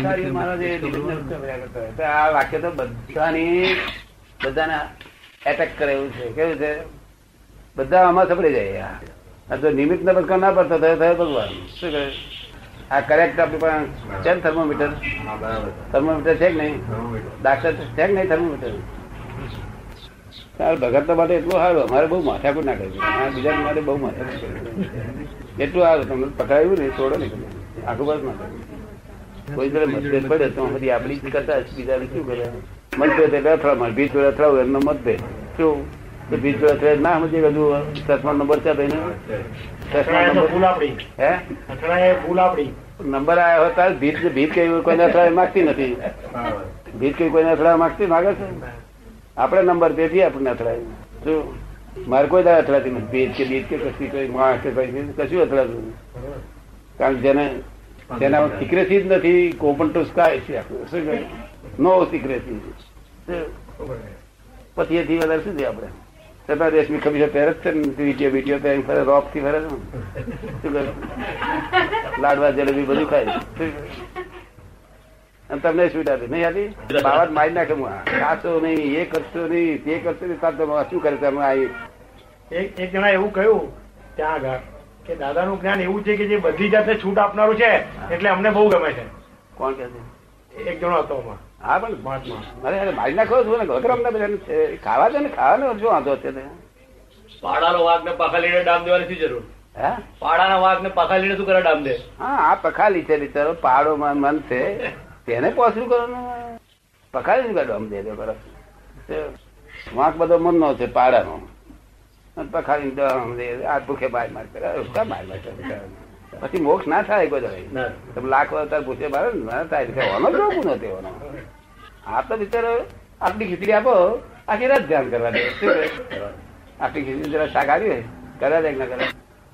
આચાર્ય મહારાજે કર્યા આ વાક્ય તો બધાની બધાને એટેક કરે એવું છે. કેવું છે બધા આમાં સપડી જાય. આ. જો નિમિત્ત ને બધા ના પડતો થયો થયો ભગવાન. શું કરે આ કરેક્ટ આપણી પાસે છે ને થર્મોમીટર થર્મોમીટર છે કે નહીં? ડાક્ટર છે કે નહીં થર્મોમીટર ભગત તો માટે એટલું સારું. અમારે બહુ માથાકૂટ ના કરી બીજા માટે બહુ માથાકૂટ કરી એટલું સારું. તમને પકડાયું નહીં છોડો નહીં. આખું બસ ના. કોઈ જયારે મતભેદ પડે તો બધી આપણી જ કરતા જ બીજાને શું કરે? મતભેદ એટલે અથડામણ. ભીત જોડે અથડાવું એમનો મતભેદ. શું? તો ભીત જોડે અથડાય ના સમજે બધું ચશ્મા નંબર છે ભાઈ ચશ્મા નંબર આપડી હે? અથડાય ભૂલ આપડી નંબર આવ્યો હતા ભીત ભીત કઈ કોઈને અથડાય માંગતી નથી. ભીજ ભીત કઈ કોઈને અથડાવા માંગતી માગે છે? આપણે નંબર તેથી આપણને અથડાય. શું? મારે કોઈ દાડા અથડાતી નથી. ભીજ કે બીજ કે કશી કોઈ માણસ કે કઈ કશું અથડાતું કારણ કે જેને તેના સિક્રેસી જ નથી. કોપન ટુ સ્કાય છે શું નો સિક્રેસી પછી એથી વધારે શું છે આપણે? છતાં રેશમી ખબીર પહેરે જ છે ને. વીટીઓ બીટીઓ પહેરી ફરે રોપથી ફરે છે શું કરે લાડવા જલેબી બધું ખાય અને તમને સુવિધા આપી નહીં આલી બાવા મારી નાખે હું કાચો નહીં એ કરશો નહીં તે કરશો નહીં. તાર તમે શું કરે તમે અમે આ એક એક જણા એવું કહ્યું ત્યાં આગળ. કે દાદાનું જ્ઞાન એવું છે કે જે બધી જાતે છૂટ આપનારું છે એટલે અમને બહુ ગમે છે. કોણ કે છે? એક જણો હતો હા પણ અરે અરે મારી નાખો છું ને ઘર અમને બધા. ખાવા છે ને? ખાવાનો શું વાંધો છે પાડાનો વાઘ ને પખાલીને ડામ દેવાની શું જરૂર? હે? પાડાના વાઘ ને પખાલીને શું કરે ડામ દે? હા આ પખા લીધે બિચારો પાડો મન મન છે. તેને પોસરું કરો ને પખાલી શું કરે આમ દે દે બરફ વાંક બધો મનનો છે પાડાનો. દે. આ ભૂખે માર માર કરે માર માર કરે. પછી મોક્ષ ના થાય કોઈ દરે. તમે લાખ વાર ભૂખે મારે ને થાય ઓનો જ રોગું નથી ઓનો આ તો બિચારો આટલી ખીચડી આપો આખી રાત ધ્યાન કરવા દે. આટલી ખીચડી જરા શાક આવી હોય કરે દે ના કરે?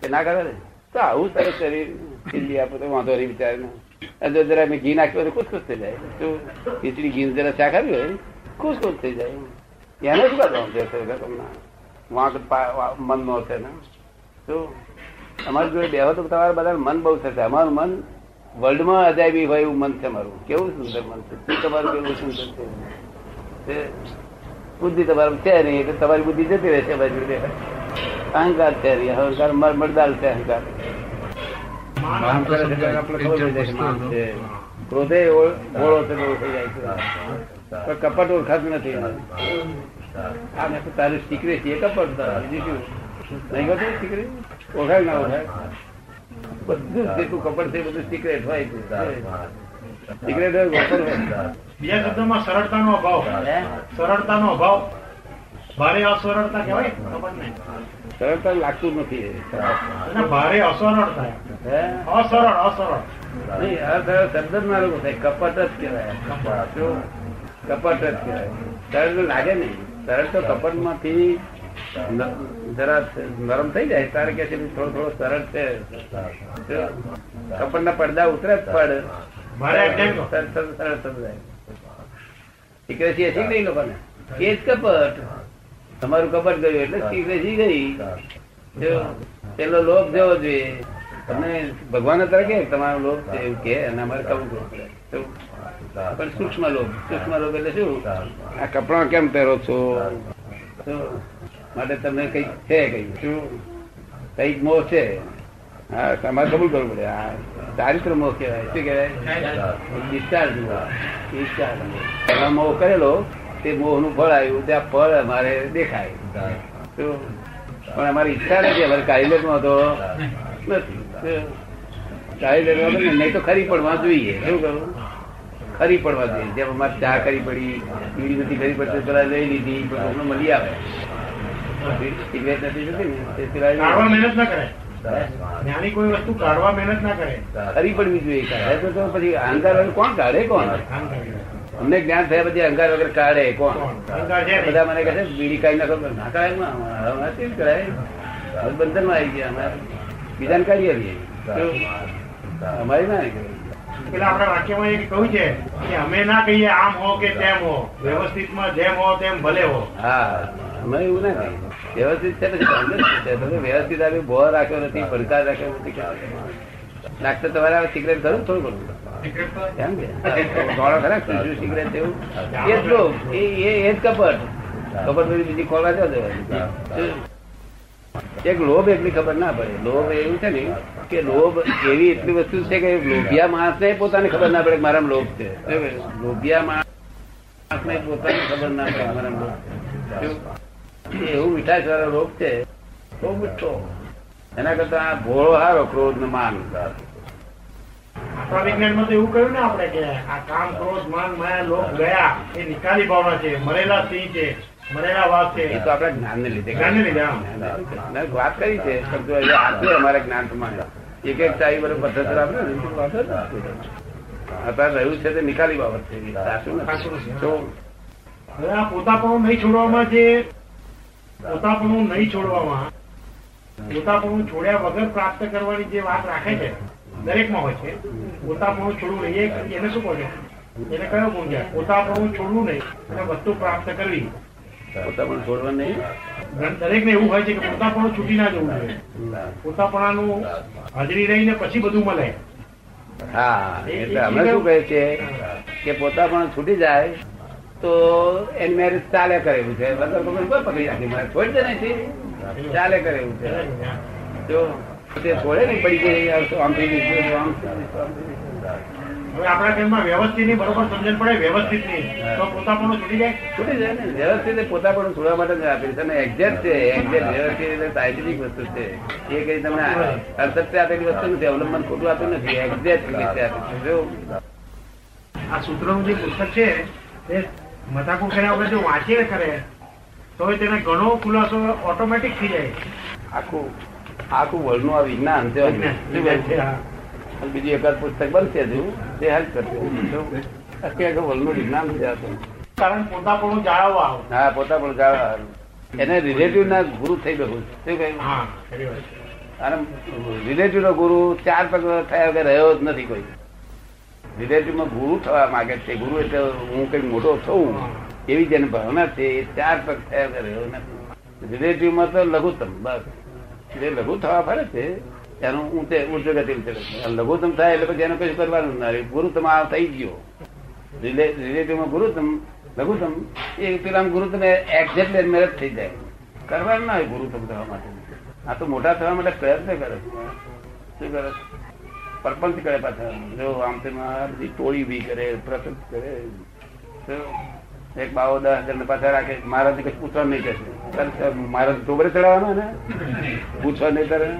કે ના કરે તો આવું સરસ શરીર ખીચડી આપો તો વાંધો નહીં બિચારાને. જો જરા મેં ઘી નાખ્યું તો ખુશ ખુશ થઈ જાય. શું? ખીચડી ઘી જરા શાક આવી હોય ખુશ ખુશ થઈ જાય. એને શું કરવાનું તમને? વાંક મન નો છે ને. શું અમારી જોડે બેહો તો તમારે બધા મન બહુ થશે. અમારું મન વર્લ્ડમાં અજાયબી હોય એવું મન છે મારું. કેવું સુંદર મન છે? શું તમારું કેવું સુંદર છે? બુદ્ધિ તમારું છે નહીં એટલે તમારી બુદ્ધિ જતી રહેશે બાજુ અહંકાર છે નહીં. અહંકાર મર- મરદાર છે અહંકાર. ક્રોધે ઓળો થઈ જાય છે. કપટ ઓળખાતું નથી. તારી સિક્રેટ છે હોતું સિક્રેટ ઓળખાય ના ઓળખાય? બધું જેટલું કપડ છે બધું સિક્રેટ હોય સિક્રેટ હોય ગોપર હોય બીજા શબ્દોમાં સરળતાનો અભાવ. સરળતાનો અભાવ. ભારે અસરળતા કહેવાય? ખબર નહીં. સરળતા લાગતું નથી ભારે અસરળતા અસરળ અસરળ નહીં આ શબ્દ મારો કપટ જ કહેવાય? કપટ જ કહેવાય. સરળ લાગે નહીં. સરળ તો કપટમાંથી જરા નરમ થઈ જાય. તારે કે છે થોડો થોડો સરળ છે. કપડ ના પડદા ઉતરે જ પડ. સરળ સમજાય સિક્રેસી હશે નહીં લોકોને એ જ કપટ. તમારું કપટ ગયું એટલે સિક્રેસી ગઈ. પેલો લોભ જવો જોઈએ. તમને ભગવાન અત્યારે કે તમારો લોભ છે એવું કે અને અમારે કરવું પડે પણ સૂક્ષ્મ લોભ સૂક્ષ્મ લોભ એટલે શું? આ કપડા કેમ પહેરો છો? તો માટે તમને કંઈક છે કઈ શું? કંઈક મોહ છે? હા તમારે કબૂલ કરવું પડે. આ ચારિત્ર મોહ કહેવાય. શું કહેવાય? ડિસ્ચાર્જ ડિસ્ચાર્જ એમાં મોહ. કરેલો તે મોહનું ફળ આવ્યું ત્યાં ફળ અમારે દેખાય. શું? પણ અમારી ઈચ્છા નથી. અમારે કાઢી નો તો નથી. નહીં તો ખરી પડવા જોઈએ શું કરું ખરી પડવા જોઈએ જેમ અમારે ચા કરી પડી બીડી નથી ખરી પડતી પેલા લઈ લીધી પણ મળી આવે સિગરેટ નથી જોતી ને તે પેલા લઈ કાઢવા લીધી. મહેનત ના કરે જ્ઞાની કોઈ વસ્તુ કાઢવા મહેનત ના કરે ખરી પડવી જોઈએ કાઢે તો પછી અહંકાર વગર કોણ કાઢે કોણ અમને જ્ઞાન થયા પછી અહંકાર વગર કાઢે કોણ. બધા મને કહે છે બીડી કાઢી નાખો ના કાઢે કેમ કરાય બંધનમાં આવી ગયા અમે બીજાને આવીએ. અમારી ના નીકળે. પેલા આપણા વાક્યમાં એક કહ્યું છે કે અમે ના કહીએ આમ હો કે તેમ હો. વ્યવસ્થિતમાં જેમ હો તેમ ભલે હો. હા અમે એવું ના કહીએ. વ્યવસ્થિત છે વ્યવસ્થિત આવી બોર રાખ્યો નથી પડકાર રાખ્યો નથી નાખતો તમારે સિગરેટ ખરું? થોડું ઘણું. એમ કે? ગોળો ખરા ખુશી સિગરેટ એવું? એ જ એ એ એ જ કપટ. કપટ બધી બીજી ખોલવા દો એક લોભ એટલી ખબર ના પડે. લોભ એવું છે ને કે લોભ એવી એટલી વસ્તુ છે કે લોભિયા માણસને પોતાને ખબર ના પડે મારા લોભ છે. લોભિયા માણસ ને પોતાને ખબર ના પડે મારા લોભ છે. એવું. મીઠાશ વાળો લોભ છે. બહુ મીઠો. એના કરતા આ ભોળો હારો ક્રોધ ને માન આપણા વિજ્ઞાનમાં તો એવું કહ્યું ને આપણે કે આ કામ ક્રોધ માન માયા લોભ ગયા એ નિકાલી ભાવના છે. મરેલા સિંહ છે. એ તો આપણા જ્ઞાન ને લીધે વાત કરી છે એ અમારા જ્ઞાન પ્રમાણે. એક એક ચાવી બરોબર પદ્ધતિ આપે ને તો વાંધો જ નથી. અત્યારે રહ્યું છે તે નિકાલી બાબત છે પોતાપણું નહીં છોડવામાં જે પોતાપણું નહીં છોડવામાં પોતાપણું છોડ્યા વગર પ્રાપ્ત કરવાની જે વાત રાખે છે દરેકમાં હોય છે પોતાપણું છોડવું નહીં. એને શું કહો છો? એને કયો ગુણ છે? પોતાપણું છોડવું નહીં અને વસ્તુ પ્રાપ્ત કરવી. પોતા પણ છોડવા નહીં? દરેક ને એવું હોય છે કે પોતાપણું છૂટી ના જવું જોઈએ. પોતાપણાનું હાજરી રહીને પછી બધું મળે. હા એટલે અમે શું કહે છે કે પોતા પણ છૂટી જાય તો એની મેરેજ ચાલે કરેલું છે. મતલબ તમે પકડી રાખી. મારે છોડી દે નથી ચાલે કરે એવું છે. જો તે છોડે ને પડી ગઈ આમ થઈ ગઈ આમ થઈ ગઈ, આમ થઈ ગઈ. હવે આપણા ઘરમાં વ્યવસ્થિતની બરોબર સમજણ પડે વ્યવસ્થિતની તો પોતાપણું છૂટી જાય? છૂટી જાય ને. વ્યવસ્થિત એ છોડવા માટે જ આપેલી છે. ને એક્ઝેક્ટ છે એક્ઝેક્ટ વ્યવસ્થિત એટલે સાયન્ટિફિક વસ્તુ છે. એ કઈ તમને અસત્ય આપેલી વસ્તુ નથી અવલંબન ખોટું આપ્યું નથી. એક્ઝેક્ટ રીતે આપેલી છે. જો આ સૂત્રનું જે પુસ્તક છે એ મજાકો કર્યા વગર જો વાંચીએ કરે તો તેને ઘણો ખુલાસો ઓટોમેટિક થઈ જાય. આખું આખું વર્લ્ડનું આ વિજ્ઞાન છે. અને બીજું એકાદ પુસ્તક બનશે હજુ તે હેલ્પ કરશે. અત્યારે વલનું આખું વર્લ્ડનું વિજ્ઞાન છે આ તો. કારણ જાળવવા હા પોતા પણ જાણવા એને રિલેટિવ ના ગુરુ થઈ ગયું શું કહ્યું. અને રિલેટિવ નો ગુરુ ચાર પગ થયા વગર રહ્યો જ નથી કોઈ. રિલેટિવમાં ગુરુ થવા માંગે છે. ગુરુ એટલે હું કઈ મોટો થઉં એવી જેને ભાવના છે. એ ચાર પગ થયા વગર રહ્યો નથી. રિલેટિવમાં તો લઘુત્તમ. બસ. જે લઘુ થવા ફરે છે. એનું ઊંચે ઊંચે ગતિ લઘુત્તમ થાય એટલે પછી એનું કશું કરવાનું ના રહે. ગુરુત્તમ આ થઈ ગયો. રિલેટિવમાં ગુરુત્તમ, લઘુત્તમ, એ પેલા ગુરુત્તમ એક્ઝેક્ટ મેરેજ થઈ જાય. કરવાનું ના હોય ગુરુત્તમ થવા માટે. આ તો મોટા થવા માટે પ્રયત્ન કરે. શું કરે પરપંચ કરે પાછા. જો આમ તેમ બધી ટોળી ઊભી કરે પ્રપંચ કરે. એક બાવો દસ હજાર ને પાછા રાખે. મારાથી કઈ પૂછવા નહીં કહેશે મારા ટોબરે ચડાવવાનો ને? પૂછવા નહીં તારે.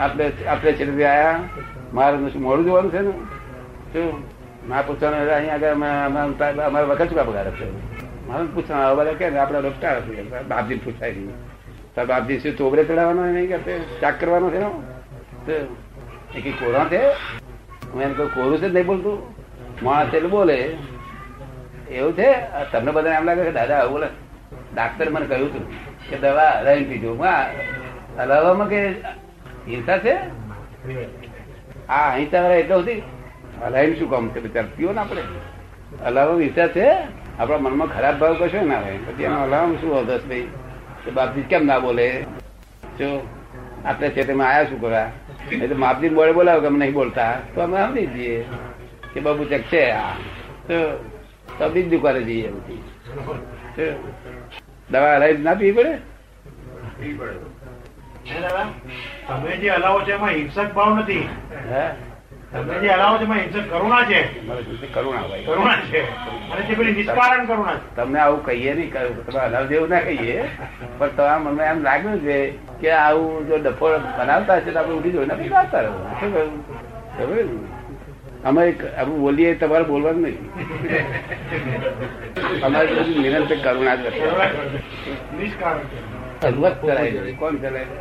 આપણે આપણે છેલ્લે આયા. મારે શું મોડું જોવાનું છે ને? શું? ના પૂછવાનું અહીંયા આગળ અમે- અમે- અમારે વખત શું પગાર છે મારે પૂછવાનું, હવે બધા કે આપણે હશે. બાપજી પૂછાય નહીં તાર બાપજી શું ચોબરે ચડાવવાનો નહીં કે ચાક કરવાનો છે? એ કઈ કોરા છે? હું એને કોઈ કોરું છે નહીં બોલતું. માણસ એટલે બોલે. એવું છે? તમને બધાને એમ લાગે કે દાદા, આવું બોલે. ડાક્ટર મને કહ્યું હતું કે, દવા રહી પીજો. હલાવવામાં કે હિંસા છે? હા અહિંસા વાળા એટલે સુધી હલાવીને શું કામ છે બિચાર? પીવો ને આપણે. હલાવવા હિંસા છે? આપણા મનમાં ખરાબ ભાવ કશો ના હોય પછી એનો હલાવવામાં શું અધસ ભાઈ કે બાપજી કેમ ના બોલે? જો આપણે છે તેમાં આયા શું કરવા? એ તો માપજી બોલે બોલાવો કે અમે નહીં બોલતા. તો અમે સમજી જઈએ કે બાબુ ચેક છે આ. તો તો બીજી દુકાને જઈએ બધી દવા હલાવી ના પીવી પડે? દાદા? તમે જે હલાવો છો એમાં હિંસક ભાવ નથી. તમે જે હલાવો છો એમાં હિંસક કરુણા છે? કરુણા ભાઈ કરુણા છે. અને તે પેલી નિષ્કારણ કરુણા છે. તમને આવું કહીએ નહીં તમે હલાવ જેવું ના કહીએ. પણ તમારા મનમાં એમ લાગ્યું છે કે આવું જો ડફો બનાવતા હશે તો આપણે ઉઠી જોઈને બનાવતા રહો શું કહ્યું? ખબર અમે અમે બોલીએ તમારે બોલવાનું નહીં. અમારે બધું નિરંતર કરુણા જ. કોણ ચલાય છે?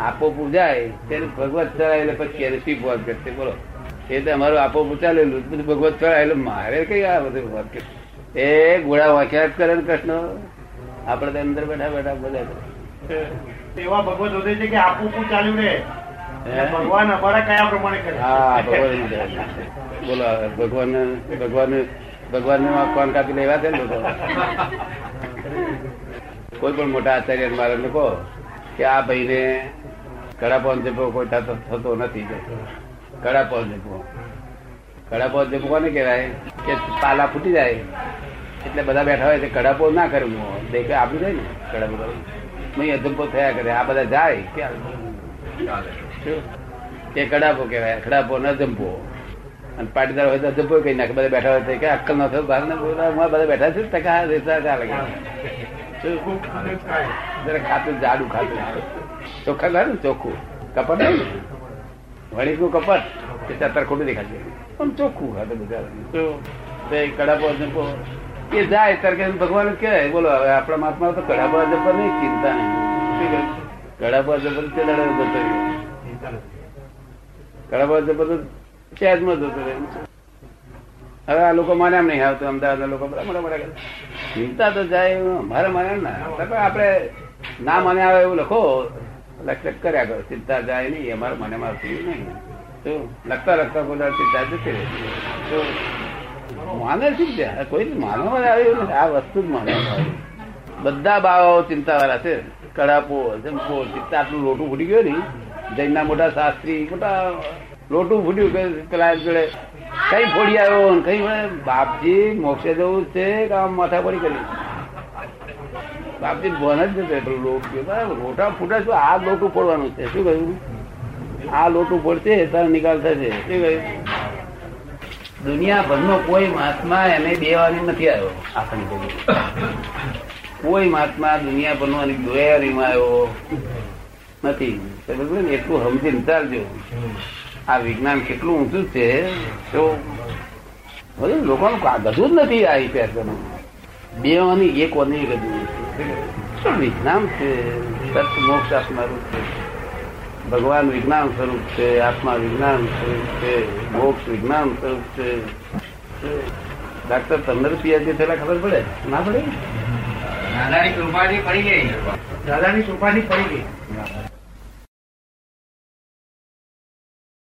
આપો પૂજાય તેને ભગવત ચલાય પછી એને શી વાત કરશે? બોલો. એ તો અમારું આપો બધું ભગવત ચલાય મારે કઈ આ બધું ભોગ એ ગોળા વાંખ્યા કરે ને કૃષ્ણ. આપણે તો અંદર બેઠા બેઠા બોલે એવા ભગવત વધે છે કે આપું પૂ ચાલ્યું રે ભગવાન અમારા કયા પ્રમાણે કરે હા ભગવાન બોલો ભગવાન ભગવાન ભગવાન કોણ કાપી લેવા છે ને કોઈ પણ મોટા આચાર્ય મારે કહો કે આ ભાઈને કડા પવન જપો કોઈ થતો થતો નથી કડા પવન જપો કડાપો જંપો કોને કહેવાય? કે પાલા ફૂટી જાય. એટલે બધા બેઠા હોય તે કડાપો ના કરવું દેખે, આપી જાય ને કડાપો કરવું નહીં અજંપો થયા કરે. આ બધા જાય. ક્યાં? શું? એ કડાપો કહેવાય? કડાપો ન જંપો અને પાટીદાર હોય તો જંપો કઈ નાખે. બધા બેઠા હોય તો કે અક્કલ ન થયો બહાર ના બોલા હું આ બધા બેઠા છે ટકા રેસા ચાલે કે શું? જરા ખાતું જાડું ખાતું ચોખ્ખા ને ચોખ્ખું. કપટ નહીં? વણિકનું કપટ? કે અત્યારે ખોટું દેખાશે. પણ ચોખ્ખું ખાતું બધા કડાપો જંપો એ જાય ત્યારે ભગવાન જ કહેવાય. બોલો હવે આપણા મહાત્મા તો કડાપો જંપો નહીં ચિંતા નહીં. કડાપો જંપો તે દાડે જતો રહ્યો કડાપો જંપો તો ચેજમાં જતો રહ્યો હવે આ લોકો મને એમ નહીં આવતું અમદાવાદના લોકો બધા મોટા મોટા. ચિંતા તો જાય એવું મને ના. આપણે ના મને આવે એવું લખો લક્ષ કર્યા કરો. ચિંતા જાય નહીં, અમારે મને મારતું નહીં. લખતા લખતા બધા ચિંતા જતી રહે તો માને આ કોઈ માનવા આવે નથી. આ વસ્તુ જ માનવામાં આવે બધા બાવાઓ ચિંતા વાળા છે. કડાપો જમપો ચિંતા, આટલું લોટું ફૂટી ગયું ને. જૈનના મોટા શાસ્ત્રી, મોટા લોટું ફૂટ્યું પેલા જોડે કઈ ફોડી આવ્યો કઈ બાપજી મોક્ષે જવું છે કે આમ માથા પડી કરી? બાપજી ભણ જ નથી એટલું લોટ રોટા ફૂટા શું? આ લોટું ફોડવાનું છે. શું કહ્યું? આ લોટું ફોડશે તારો નિકાલ થશે. શું કહ્યું? દુનિયાભરનો કોઈ મહાત્મા એને દેવાની નથી આવ્યો. આપણી જોડે. કોઈ મહાત્મા દુનિયાભરનો એને દોયારીમાં આવ્યો નથી? એટલું સમજીને ચાલજો. આ વિજ્ઞાન કેટલું ઊંચું છે તો લોકોનું ગધું જ નથી આ ઇતિહાસનું બે ઓની એક વાની ગધું શું વિજ્ઞાન છે? સત્ય મોક્ષ આપનારું છે. ભગવાન વિજ્ઞાન સ્વરૂપ છે આત્મા વિજ્ઞાન સ્વરૂપ છે મોક્ષ વિજ્ઞાન સ્વરૂપ છે. ડાક્ટર પંદર પીએચડી થયેલા ખબર પડે? ના પડે? દાદાની કૃપાથી પડી ગઈ.